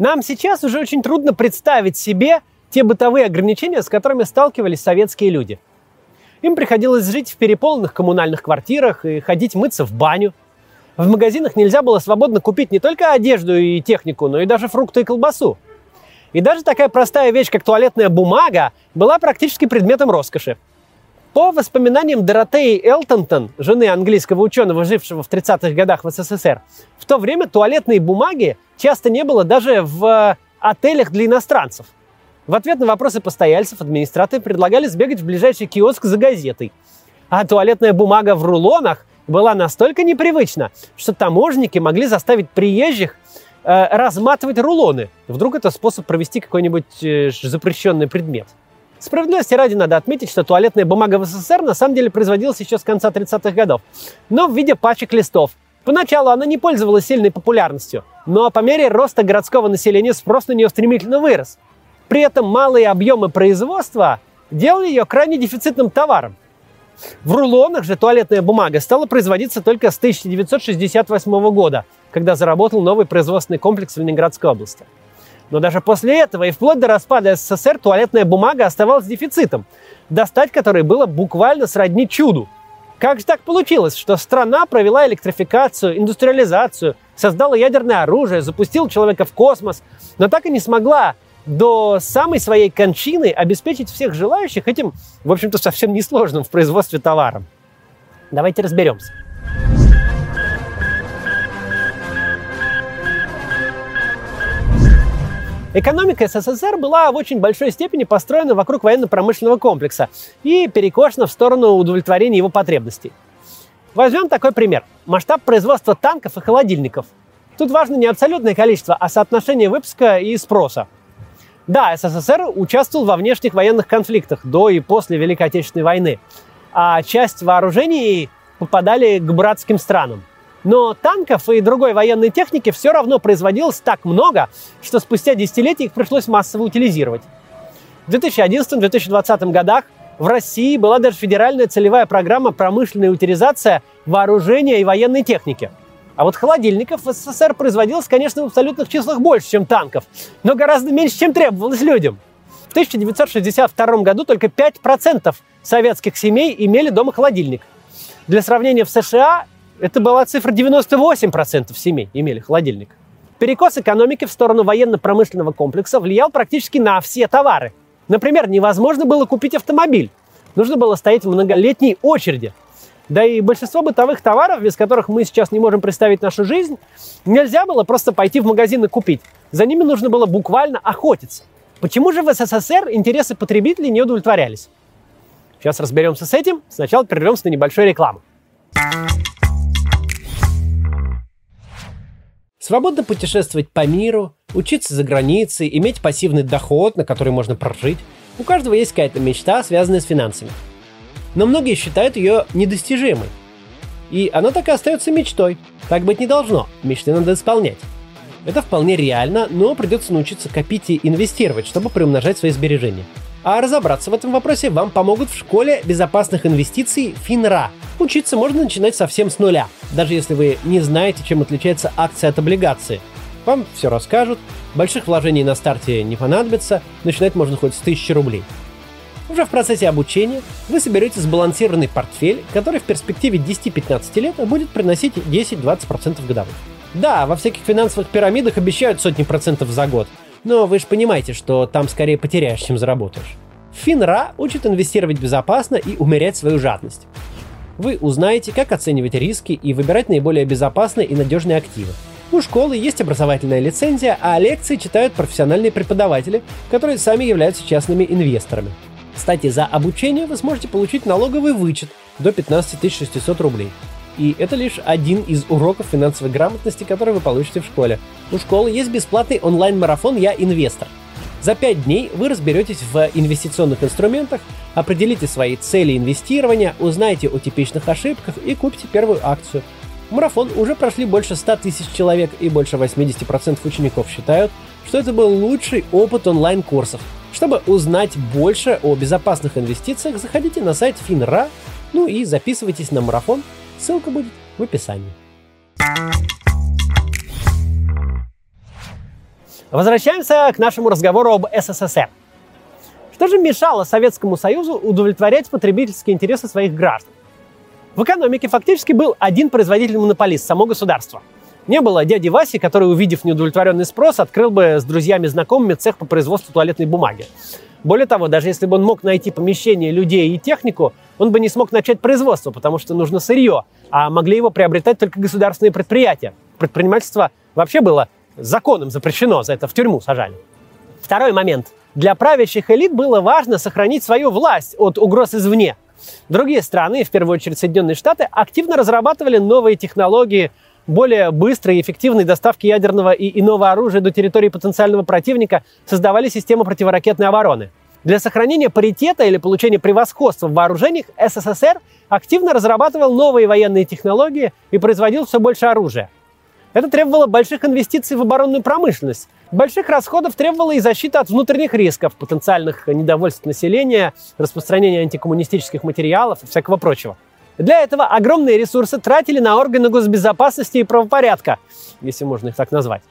Нам сейчас уже очень трудно представить себе те бытовые ограничения, с которыми сталкивались советские люди. Им приходилось жить в переполненных коммунальных квартирах и ходить мыться в баню. В магазинах нельзя было свободно купить не только одежду и технику, но и даже фрукты и колбасу. И даже такая простая вещь, как туалетная бумага, была практически предметом роскоши. По воспоминаниям Доротеи Элтонтон, жены английского ученого, жившего в 30-х годах в СССР, в то время туалетной бумаги часто не было даже в отелях для иностранцев. В ответ на вопросы постояльцев администраторы предлагали сбегать в ближайший киоск за газетой. А туалетная бумага в рулонах была настолько непривычна, что таможники могли заставить приезжих э, разматывать рулоны. Вдруг это способ провести какой-нибудь э, запрещенный предмет. Справедливости ради надо отметить, что туалетная бумага в СССР на самом деле производилась еще с конца 30-х годов, но в виде пачек листов. Поначалу она не пользовалась сильной популярностью, но по мере роста городского населения спрос на нее стремительно вырос. При этом малые объемы производства делали ее крайне дефицитным товаром. В рулонах же туалетная бумага стала производиться только с 1968 года, когда заработал новый производственный комплекс в Ленинградской области. Но даже после этого и вплоть до распада СССР туалетная бумага оставалась дефицитом, достать который было буквально сродни чуду. Как же так получилось, что страна провела электрификацию, индустриализацию, создала ядерное оружие, запустила человека в космос, но так и не смогла до самой своей кончины обеспечить всех желающих этим, в общем-то, совсем несложным в производстве товаром? Давайте разберемся. Экономика СССР была в очень большой степени построена вокруг военно-промышленного комплекса и перекошена в сторону удовлетворения его потребностей. Возьмем такой пример. Масштаб производства танков и холодильников. Тут важно не абсолютное количество, а соотношение выпуска и спроса. Да, СССР участвовал во внешних военных конфликтах до и после Великой Отечественной войны, а часть вооружений попадали к братским странам. Но танков и другой военной техники все равно производилось так много, что спустя десятилетия их пришлось массово утилизировать. В 2011-2020 годах в России была даже федеральная целевая программа «Промышленная утилизация вооружения и военной техники». А вот холодильников в СССР производилось, конечно, в абсолютных числах больше, чем танков, но гораздо меньше, чем требовалось людям. В 1962 году только 5% советских семей имели дома холодильник. Для сравнения, в США это была цифра 98% семей имели холодильник. Перекос экономики в сторону военно-промышленного комплекса влиял практически на все товары. Например, невозможно было купить автомобиль. Нужно было стоять в многолетней очереди. Да и большинство бытовых товаров, без которых мы сейчас не можем представить нашу жизнь, нельзя было просто пойти в магазин и купить. За ними нужно было буквально охотиться. Почему же в СССР интересы потребителей не удовлетворялись? Сейчас разберемся с этим. Сначала прервемся на небольшую рекламу. Свободно путешествовать по миру, учиться за границей, иметь пассивный доход, на который можно прожить. У каждого есть какая-то мечта, связанная с финансами. Но многие считают ее недостижимой. И она так и остается мечтой. Так быть не должно. Мечты надо исполнять. Это вполне реально, но придется научиться копить и инвестировать, чтобы приумножать свои сбережения. А разобраться в этом вопросе вам помогут в школе безопасных инвестиций ФИНРА. Учиться можно начинать совсем с нуля, даже если вы не знаете, чем отличается акция от облигации. Вам все расскажут, больших вложений на старте не понадобится, начинать можно хоть с 1000 рублей. Уже в процессе обучения вы соберете сбалансированный портфель, который в перспективе 10-15 лет будет приносить 10-20% годовых. Да, во всяких финансовых пирамидах обещают сотни процентов за год, но вы же понимаете, что там скорее потеряешь, чем заработаешь. Финра учит инвестировать безопасно и умерять свою жадность. Вы узнаете, как оценивать риски и выбирать наиболее безопасные и надежные активы. У школы есть образовательная лицензия, а лекции читают профессиональные преподаватели, которые сами являются частными инвесторами. Кстати, за обучение вы сможете получить налоговый вычет до 15 600 рублей. И это лишь один из уроков финансовой грамотности, который вы получите в школе. У школы есть бесплатный онлайн-марафон «Я инвестор». За 5 дней вы разберетесь в инвестиционных инструментах, определите свои цели инвестирования, узнаете о типичных ошибках и купите первую акцию. Марафон уже прошли больше 100 тысяч человек и больше 80% учеников считают, что это был лучший опыт онлайн-курсов. Чтобы узнать больше о безопасных инвестициях, заходите на сайт Finra, ну и записывайтесь на марафон – Ссылка будет в описании. Возвращаемся к нашему разговору об СССР. Что же мешало Советскому Союзу удовлетворять потребительские интересы своих граждан? В экономике фактически был один производитель-монополист – само государство. Не было дяди Васи, который, увидев неудовлетворенный спрос, открыл бы с друзьями-знакомыми цех по производству туалетной бумаги. Более того, даже если бы он мог найти помещение, людей и технику, он бы не смог начать производство, потому что нужно сырье, а могли его приобретать только государственные предприятия. Предпринимательство вообще было законом запрещено, за это в тюрьму сажали. Второй момент. Для правящих элит было важно сохранить свою власть от угроз извне. Другие страны, в первую очередь Соединенные Штаты, активно разрабатывали новые технологии более быстрой и эффективной доставки ядерного и иного оружия до территории потенциального противника, создавали систему противоракетной обороны. Для сохранения паритета или получения превосходства в вооружениях СССР активно разрабатывал новые военные технологии и производил все больше оружия. Это требовало больших инвестиций в оборонную промышленность. Больших расходов требовала и защита от внутренних рисков, потенциальных недовольств населения, распространения антикоммунистических материалов и всякого прочего. Для этого огромные ресурсы тратили на органы госбезопасности и правопорядка, если можно их так назвать.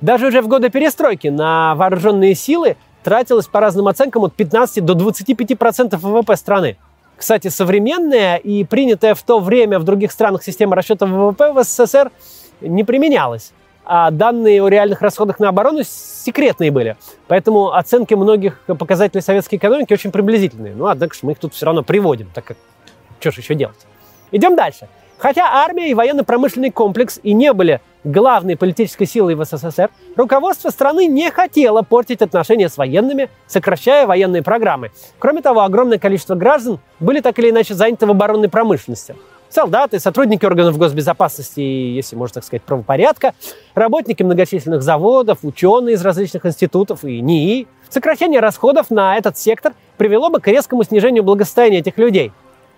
Даже уже в годы перестройки на вооруженные силы тратилось по разным оценкам от 15 до 25% ВВП страны. Кстати, современная и принятая в то время в других странах система расчета ВВП в СССР не применялась. А данные о реальных расходах на оборону секретные были. Поэтому оценки многих показателей советской экономики очень приблизительные. Ну, однако мы их тут все равно приводим, так как что же еще делать? Идем дальше. Хотя армия и военно-промышленный комплекс и не были главной политической силой в СССР, руководство страны не хотело портить отношения с военными, сокращая военные программы. Кроме того, огромное количество граждан были так или иначе заняты в оборонной промышленности солдаты, сотрудники органов госбезопасности, если можно так сказать, правопорядка, работники многочисленных заводов, ученые из различных институтов и НИИ. Сокращение расходов на этот сектор привело бы к резкому снижению благосостояния этих людей.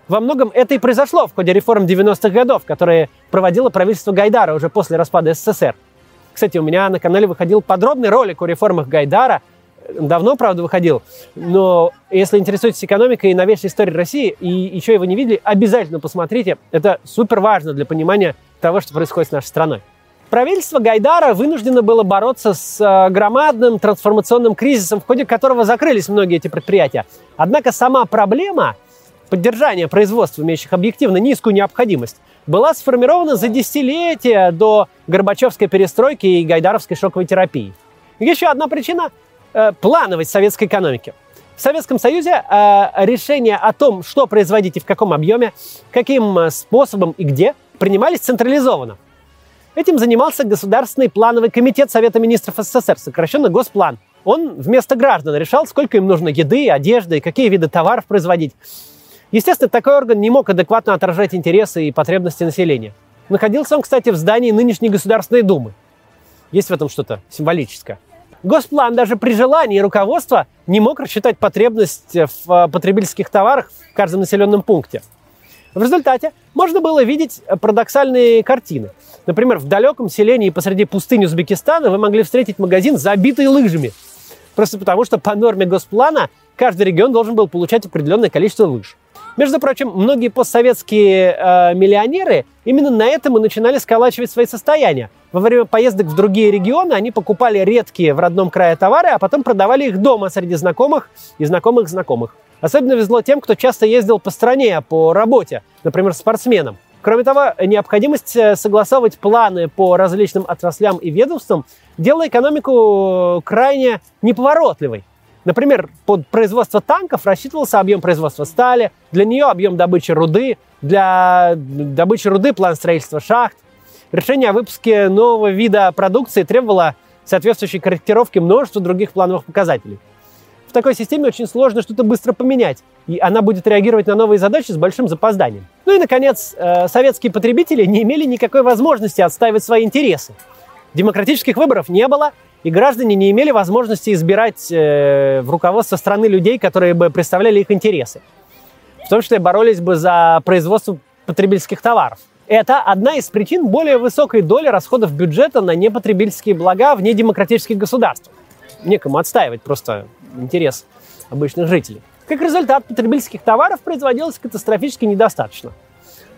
Во многом это и произошло в ходе реформ 90-х годов, которые проводило правительство Гайдара уже после распада СССР. Кстати, у меня на канале выходил подробный ролик о реформах Гайдара – давно, правда, выходил, но если интересуетесь экономикой и новейшей историей России, и еще его не видели, обязательно посмотрите. Это супер важно для понимания того, что происходит с нашей страной. Правительство Гайдара вынуждено было бороться с э, громадным трансформационным кризисом, в ходе которого закрылись многие эти предприятия. Однако сама проблема поддержания производства, имеющих объективно низкую необходимость, была сформирована за десятилетия до Горбачевской перестройки и Гайдаровской шоковой терапии. Еще одна причина Э, плановость советской экономики. В Советском Союзе э, решения о том, что производить и в каком объеме, каким э, способом и где, принимались централизованно. Этим занимался Государственный плановый комитет Совета министров СССР, сокращенно Госплан. Он вместо граждан решал, сколько им нужно еды, одежды и какие виды товаров производить. Естественно, такой орган не мог адекватно отражать интересы и потребности населения. Находился он, кстати, в здании нынешней Государственной Думы. Есть в этом что-то символическое. Госплан даже при желании руководства не мог рассчитать потребность в э, потребительских товарах в каждом населенном пункте. В результате можно было видеть парадоксальные картины. Например, в далеком селении посреди пустыни Узбекистана вы могли встретить магазин, забитый лыжами. Просто потому, что по норме госплана каждый регион должен был получать определенное количество лыж. Между прочим, многие постсоветские э, миллионеры именно на этом и начинали сколачивать свои состояния. Во время поездок в другие регионы они покупали редкие в родном крае товары, а потом продавали их дома среди знакомых и знакомых знакомых. Особенно везло тем, кто часто ездил по стране по работе, например, спортсменам. Кроме того, необходимость э, согласовывать планы по различным отраслям и ведомствам делала экономику крайне неповоротливой. Например, под производство танков рассчитывался объем производства стали, для нее объем добычи руды, для добычи руды план строительства шахт. Решение о выпуске нового вида продукции требовало соответствующей корректировки множества других плановых показателей. В такой системе очень сложно что-то быстро поменять, и она будет реагировать на новые задачи с большим запозданием. Ну и, наконец, э, советские потребители не имели никакой возможности отстаивать свои интересы. Демократических выборов не было, и граждане не имели возможности избирать э, в руководство страны людей, которые бы представляли их интересы. В том числе боролись бы за производство потребительских товаров. Это одна из причин более высокой доли расходов бюджета на непотребительские блага в недемократических государствах. Некому отстаивать просто интерес обычных жителей. Как результат, потребительских товаров производилось катастрофически недостаточно.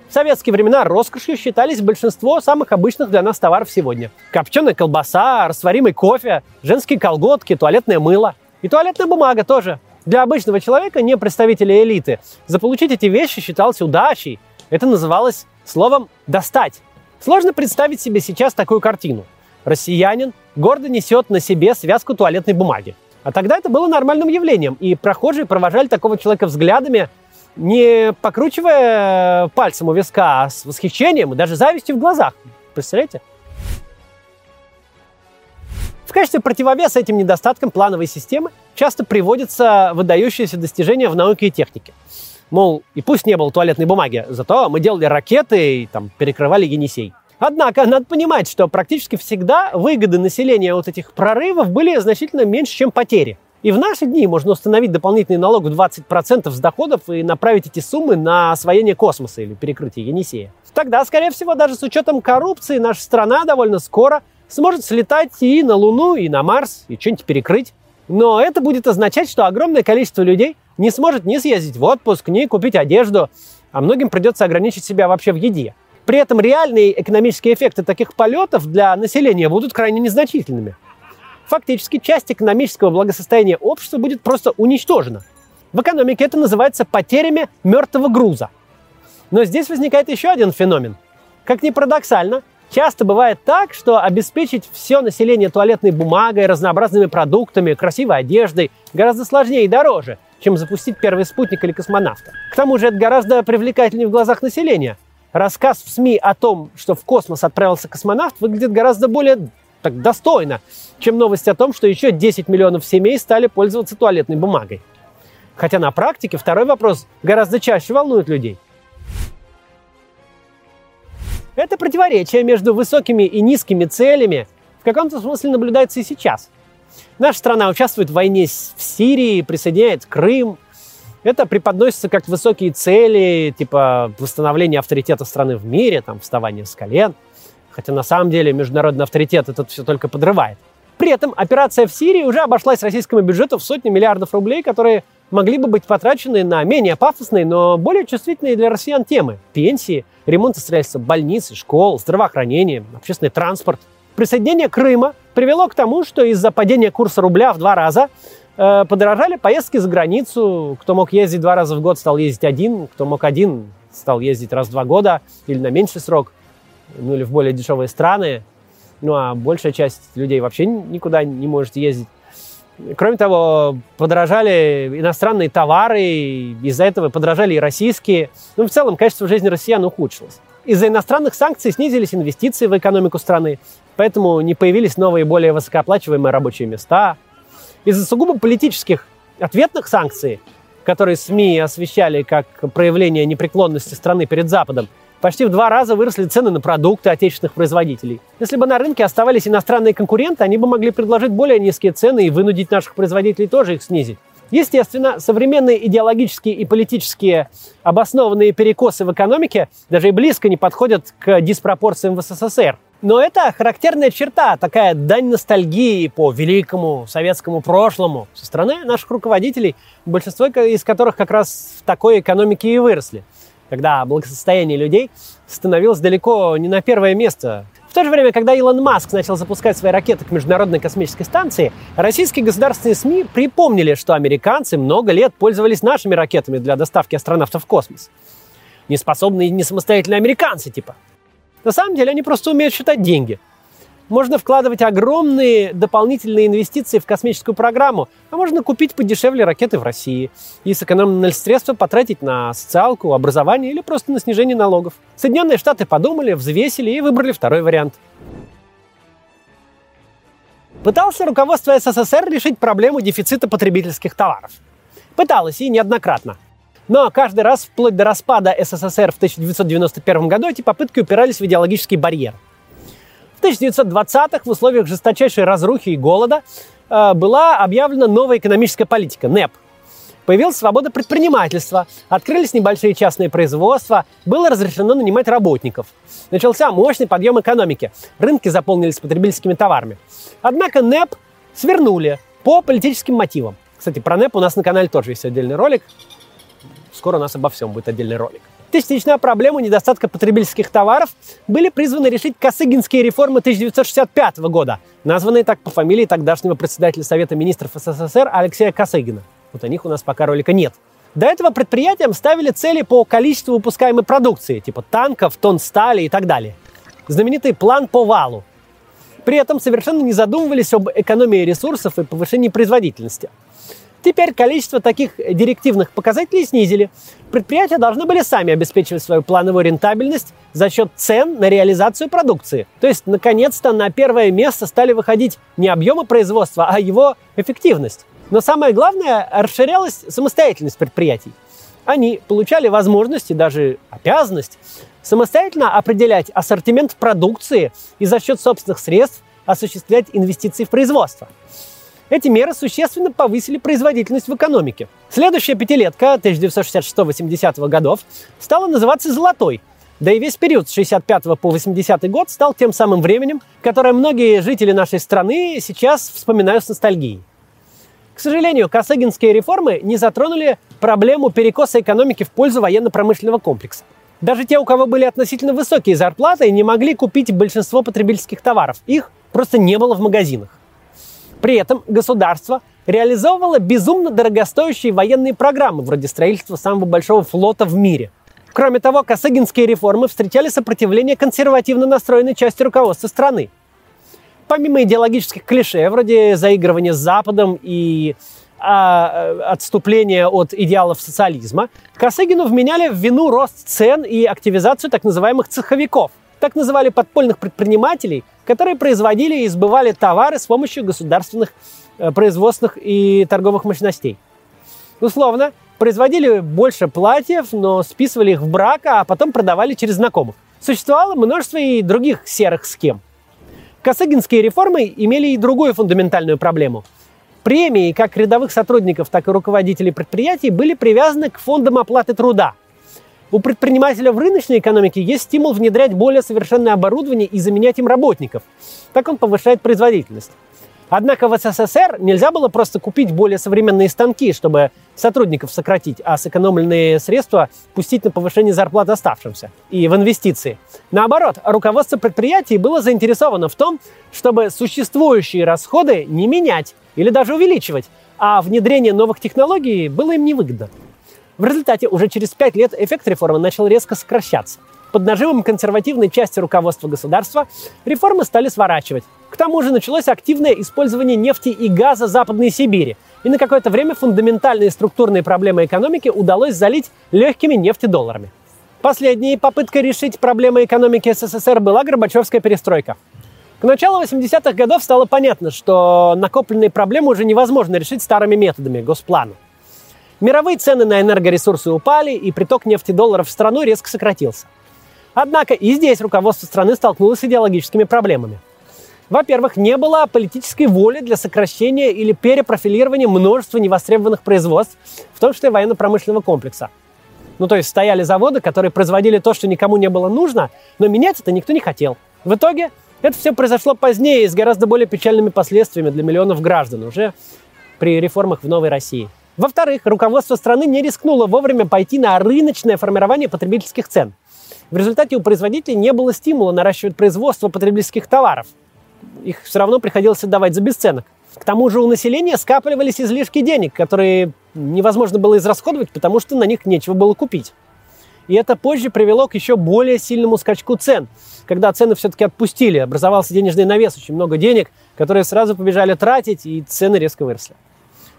В советские времена роскошью считались большинство самых обычных для нас товаров сегодня. Копченая колбаса, растворимый кофе, женские колготки, туалетное мыло. И туалетная бумага тоже. Для обычного человека, не представителя элиты, заполучить эти вещи считалось удачей. Это называлось словом «достать». Сложно представить себе сейчас такую картину. Россиянин гордо несет на себе связку туалетной бумаги. А тогда это было нормальным явлением, и прохожие провожали такого человека взглядами, не покручивая пальцем у виска, а с восхищением и даже завистью в глазах. Представляете? В качестве противовеса этим недостаткам плановой системы часто приводятся выдающиеся достижения в науке и технике. Мол, и пусть не было туалетной бумаги, зато мы делали ракеты и там, перекрывали Енисей. Однако надо понимать, что практически всегда выгоды населения от этих прорывов были значительно меньше, чем потери. И в наши дни можно установить дополнительный налог в 20% с доходов и направить эти суммы на освоение космоса или перекрытие Енисея. Тогда, скорее всего, даже с учетом коррупции, наша страна довольно скоро сможет слетать и на Луну, и на Марс, и что-нибудь перекрыть. Но это будет означать, что огромное количество людей не сможет ни съездить в отпуск, ни купить одежду, а многим придется ограничить себя вообще в еде. При этом реальные экономические эффекты таких полетов для населения будут крайне незначительными. Фактически часть экономического благосостояния общества будет просто уничтожена. В экономике это называется потерями мертвого груза. Но здесь возникает еще один феномен. Как ни парадоксально, часто бывает так, что обеспечить все население туалетной бумагой, разнообразными продуктами, красивой одеждой гораздо сложнее и дороже, чем запустить первый спутник или космонавта. К тому же это гораздо привлекательнее в глазах населения. Рассказ в СМИ о том, что в космос отправился космонавт, выглядит гораздо более так достойно, чем новость о том, что еще 10 миллионов семей стали пользоваться туалетной бумагой. Хотя на практике второй вопрос гораздо чаще волнует людей. Это противоречие между высокими и низкими целями в каком-то смысле наблюдается и сейчас. Наша страна участвует в войне в Сирии, присоединяет Крым. Это преподносится как высокие цели, типа восстановления авторитета страны в мире, там, вставание с колен – Хотя на самом деле международный авторитет этот все только подрывает. При этом операция в Сирии уже обошлась российскому бюджету в сотни миллиардов рублей, которые могли бы быть потрачены на менее пафосные, но более чувствительные для россиян темы. Пенсии, ремонт строительства больниц, школ, здравоохранение, общественный транспорт. Присоединение Крыма привело к тому, что из-за падения курса рубля в два раза э, подорожали поездки за границу. Кто мог ездить два раза в год, стал ездить один. Кто мог один, стал ездить раз в два года или на меньший срок ну или в более дешевые страны, ну а большая часть людей вообще никуда не может ездить. Кроме того, подорожали иностранные товары, из-за этого подорожали и российские. Ну, в целом, качество жизни россиян ухудшилось. Из-за иностранных санкций снизились инвестиции в экономику страны, поэтому не появились новые, более высокооплачиваемые рабочие места. Из-за сугубо политических ответных санкций, которые СМИ освещали как проявление непреклонности страны перед Западом, Почти в два раза выросли цены на продукты отечественных производителей. Если бы на рынке оставались иностранные конкуренты, они бы могли предложить более низкие цены и вынудить наших производителей тоже их снизить. Естественно, современные идеологические и политические обоснованные перекосы в экономике даже и близко не подходят к диспропорциям в СССР. Но это характерная черта, такая дань ностальгии по великому советскому прошлому со стороны наших руководителей, большинство из которых как раз в такой экономике и выросли когда благосостояние людей становилось далеко не на первое место. В то же время, когда Илон Маск начал запускать свои ракеты к Международной космической станции, российские государственные СМИ припомнили, что американцы много лет пользовались нашими ракетами для доставки астронавтов в космос. Неспособные и не самостоятельные американцы, типа. На самом деле они просто умеют считать деньги – можно вкладывать огромные дополнительные инвестиции в космическую программу, а можно купить подешевле ракеты в России и сэкономленные средства потратить на социалку, образование или просто на снижение налогов. Соединенные Штаты подумали, взвесили и выбрали второй вариант. Пытался руководство СССР решить проблему дефицита потребительских товаров. Пыталось и неоднократно. Но каждый раз, вплоть до распада СССР в 1991 году, эти попытки упирались в идеологический барьер – 1920-х в условиях жесточайшей разрухи и голода э, была объявлена новая экономическая политика – НЭП. Появилась свобода предпринимательства, открылись небольшие частные производства, было разрешено нанимать работников. Начался мощный подъем экономики, рынки заполнились потребительскими товарами. Однако НЭП свернули по политическим мотивам. Кстати, про НЭП у нас на канале тоже есть отдельный ролик. Скоро у нас обо всем будет отдельный ролик. Частично проблему недостатка потребительских товаров были призваны решить Косыгинские реформы 1965 года, названные так по фамилии тогдашнего председателя Совета министров СССР Алексея Косыгина. Вот о них у нас пока ролика нет. До этого предприятиям ставили цели по количеству выпускаемой продукции, типа танков, тонн стали и так далее. Знаменитый план по валу. При этом совершенно не задумывались об экономии ресурсов и повышении производительности – Теперь количество таких директивных показателей снизили. Предприятия должны были сами обеспечивать свою плановую рентабельность за счет цен на реализацию продукции. То есть, наконец-то, на первое место стали выходить не объемы производства, а его эффективность. Но самое главное, расширялась самостоятельность предприятий. Они получали возможность и даже обязанность самостоятельно определять ассортимент продукции и за счет собственных средств осуществлять инвестиции в производство. Эти меры существенно повысили производительность в экономике. Следующая пятилетка 1966-80 годов стала называться «золотой», да и весь период с 65 по 80 год стал тем самым временем, которое многие жители нашей страны сейчас вспоминают с ностальгией. К сожалению, косыгинские реформы не затронули проблему перекоса экономики в пользу военно-промышленного комплекса. Даже те, у кого были относительно высокие зарплаты, не могли купить большинство потребительских товаров. Их просто не было в магазинах. При этом государство реализовывало безумно дорогостоящие военные программы, вроде строительства самого большого флота в мире. Кроме того, косыгинские реформы встречали сопротивление консервативно настроенной части руководства страны. Помимо идеологических клише, вроде заигрывания с Западом и а, отступления от идеалов социализма, Косыгину вменяли в вину рост цен и активизацию так называемых цеховиков. Так называли подпольных предпринимателей – которые производили и сбывали товары с помощью государственных э, производственных и торговых мощностей. Условно, производили больше платьев, но списывали их в брак, а потом продавали через знакомых. Существовало множество и других серых схем. Косыгинские реформы имели и другую фундаментальную проблему. Премии как рядовых сотрудников, так и руководителей предприятий были привязаны к фондам оплаты труда – у предпринимателя в рыночной экономике есть стимул внедрять более совершенное оборудование и заменять им работников. Так он повышает производительность. Однако в СССР нельзя было просто купить более современные станки, чтобы сотрудников сократить, а сэкономленные средства пустить на повышение зарплат оставшимся и в инвестиции. Наоборот, руководство предприятий было заинтересовано в том, чтобы существующие расходы не менять или даже увеличивать, а внедрение новых технологий было им невыгодно. В результате уже через пять лет эффект реформы начал резко сокращаться. Под нажимом консервативной части руководства государства реформы стали сворачивать. К тому же началось активное использование нефти и газа Западной Сибири, и на какое-то время фундаментальные структурные проблемы экономики удалось залить легкими нефтедолларами. Последней попыткой решить проблемы экономики СССР была Горбачевская перестройка. К началу 80-х годов стало понятно, что накопленные проблемы уже невозможно решить старыми методами госплана. Мировые цены на энергоресурсы упали, и приток нефтедолларов в страну резко сократился. Однако и здесь руководство страны столкнулось с идеологическими проблемами. Во-первых, не было политической воли для сокращения или перепрофилирования множества невостребованных производств, в том числе военно-промышленного комплекса. Ну, то есть стояли заводы, которые производили то, что никому не было нужно, но менять это никто не хотел. В итоге это все произошло позднее и с гораздо более печальными последствиями для миллионов граждан, уже при реформах в Новой России. Во-вторых, руководство страны не рискнуло вовремя пойти на рыночное формирование потребительских цен. В результате у производителей не было стимула наращивать производство потребительских товаров. Их все равно приходилось отдавать за бесценок. К тому же у населения скапливались излишки денег, которые невозможно было израсходовать, потому что на них нечего было купить. И это позже привело к еще более сильному скачку цен. Когда цены все-таки отпустили, образовался денежный навес, очень много денег, которые сразу побежали тратить, и цены резко выросли.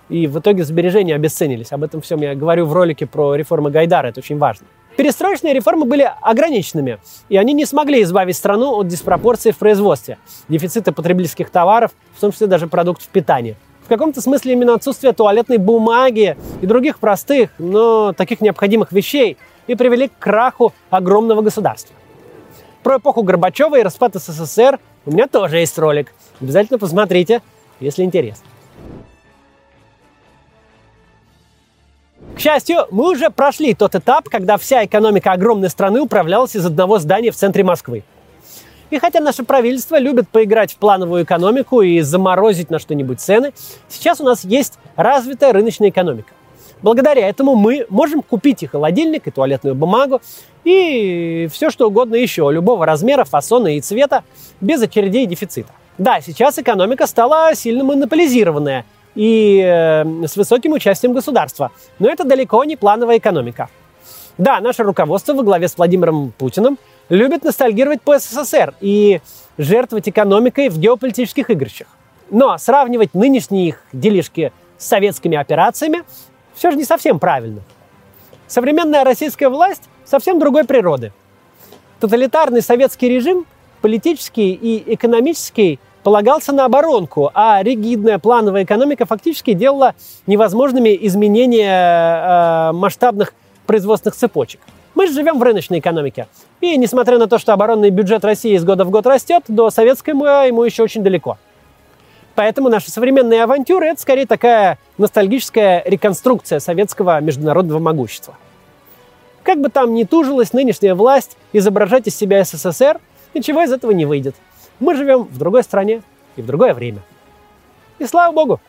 И в итоге сбережения обесценились. Об этом всем я говорю в ролике про реформы Гайдара, это очень важно. Перестроечные реформы были ограниченными, и они не смогли избавить страну от диспропорции в производстве, дефицита потребительских товаров, в том числе даже продуктов питания. В каком-то смысле именно отсутствие туалетной бумаги и других простых, но таких необходимых вещей и привели к краху огромного государства. Про эпоху Горбачева и распад СССР у меня тоже есть ролик. Обязательно посмотрите, если интересно. К счастью, мы уже прошли тот этап, когда вся экономика огромной страны управлялась из одного здания в центре Москвы. И хотя наше правительство любит поиграть в плановую экономику и заморозить на что-нибудь цены, сейчас у нас есть развитая рыночная экономика. Благодаря этому мы можем купить и холодильник, и туалетную бумагу, и все что угодно еще, любого размера, фасона и цвета, без очередей и дефицита. Да, сейчас экономика стала сильно монополизированная и э, с высоким участием государства, но это далеко не плановая экономика. Да, наше руководство во главе с Владимиром Путиным любит ностальгировать по СССР и жертвовать экономикой в геополитических игрищах. Но сравнивать нынешние их делишки с советскими операциями все же не совсем правильно. Современная российская власть совсем другой природы. Тоталитарный советский режим, политический и экономический, полагался на оборонку, а ригидная плановая экономика фактически делала невозможными изменения э, масштабных производственных цепочек. Мы же живем в рыночной экономике. И несмотря на то, что оборонный бюджет России из года в год растет, до советского ему еще очень далеко. Поэтому наши современные авантюры – это скорее такая ностальгическая реконструкция советского международного могущества. Как бы там ни тужилась нынешняя власть изображать из себя СССР, ничего из этого не выйдет. Мы живем в другой стране и в другое время. И слава богу!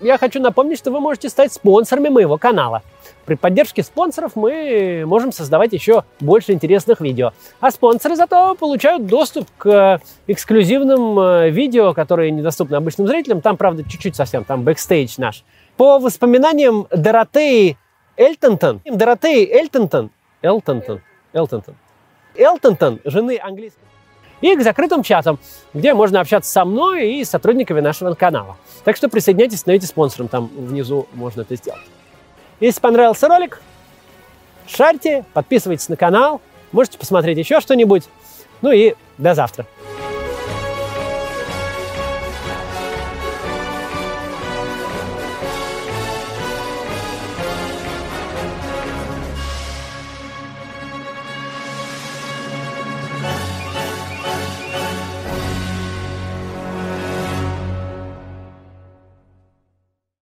я хочу напомнить, что вы можете стать спонсорами моего канала. При поддержке спонсоров мы можем создавать еще больше интересных видео. А спонсоры зато получают доступ к эксклюзивным э, видео, которые недоступны обычным зрителям. Там, правда, чуть-чуть совсем, там бэкстейдж наш. По воспоминаниям Доротеи Эльтонтон, Доротеи Эльтонтон, Элтонтон, Элтонтон, Элтонтон, жены английской и к закрытым чатам, где можно общаться со мной и сотрудниками нашего канала. Так что присоединяйтесь, становитесь спонсором, там внизу можно это сделать. Если понравился ролик, шарьте, подписывайтесь на канал, можете посмотреть еще что-нибудь. Ну и до завтра.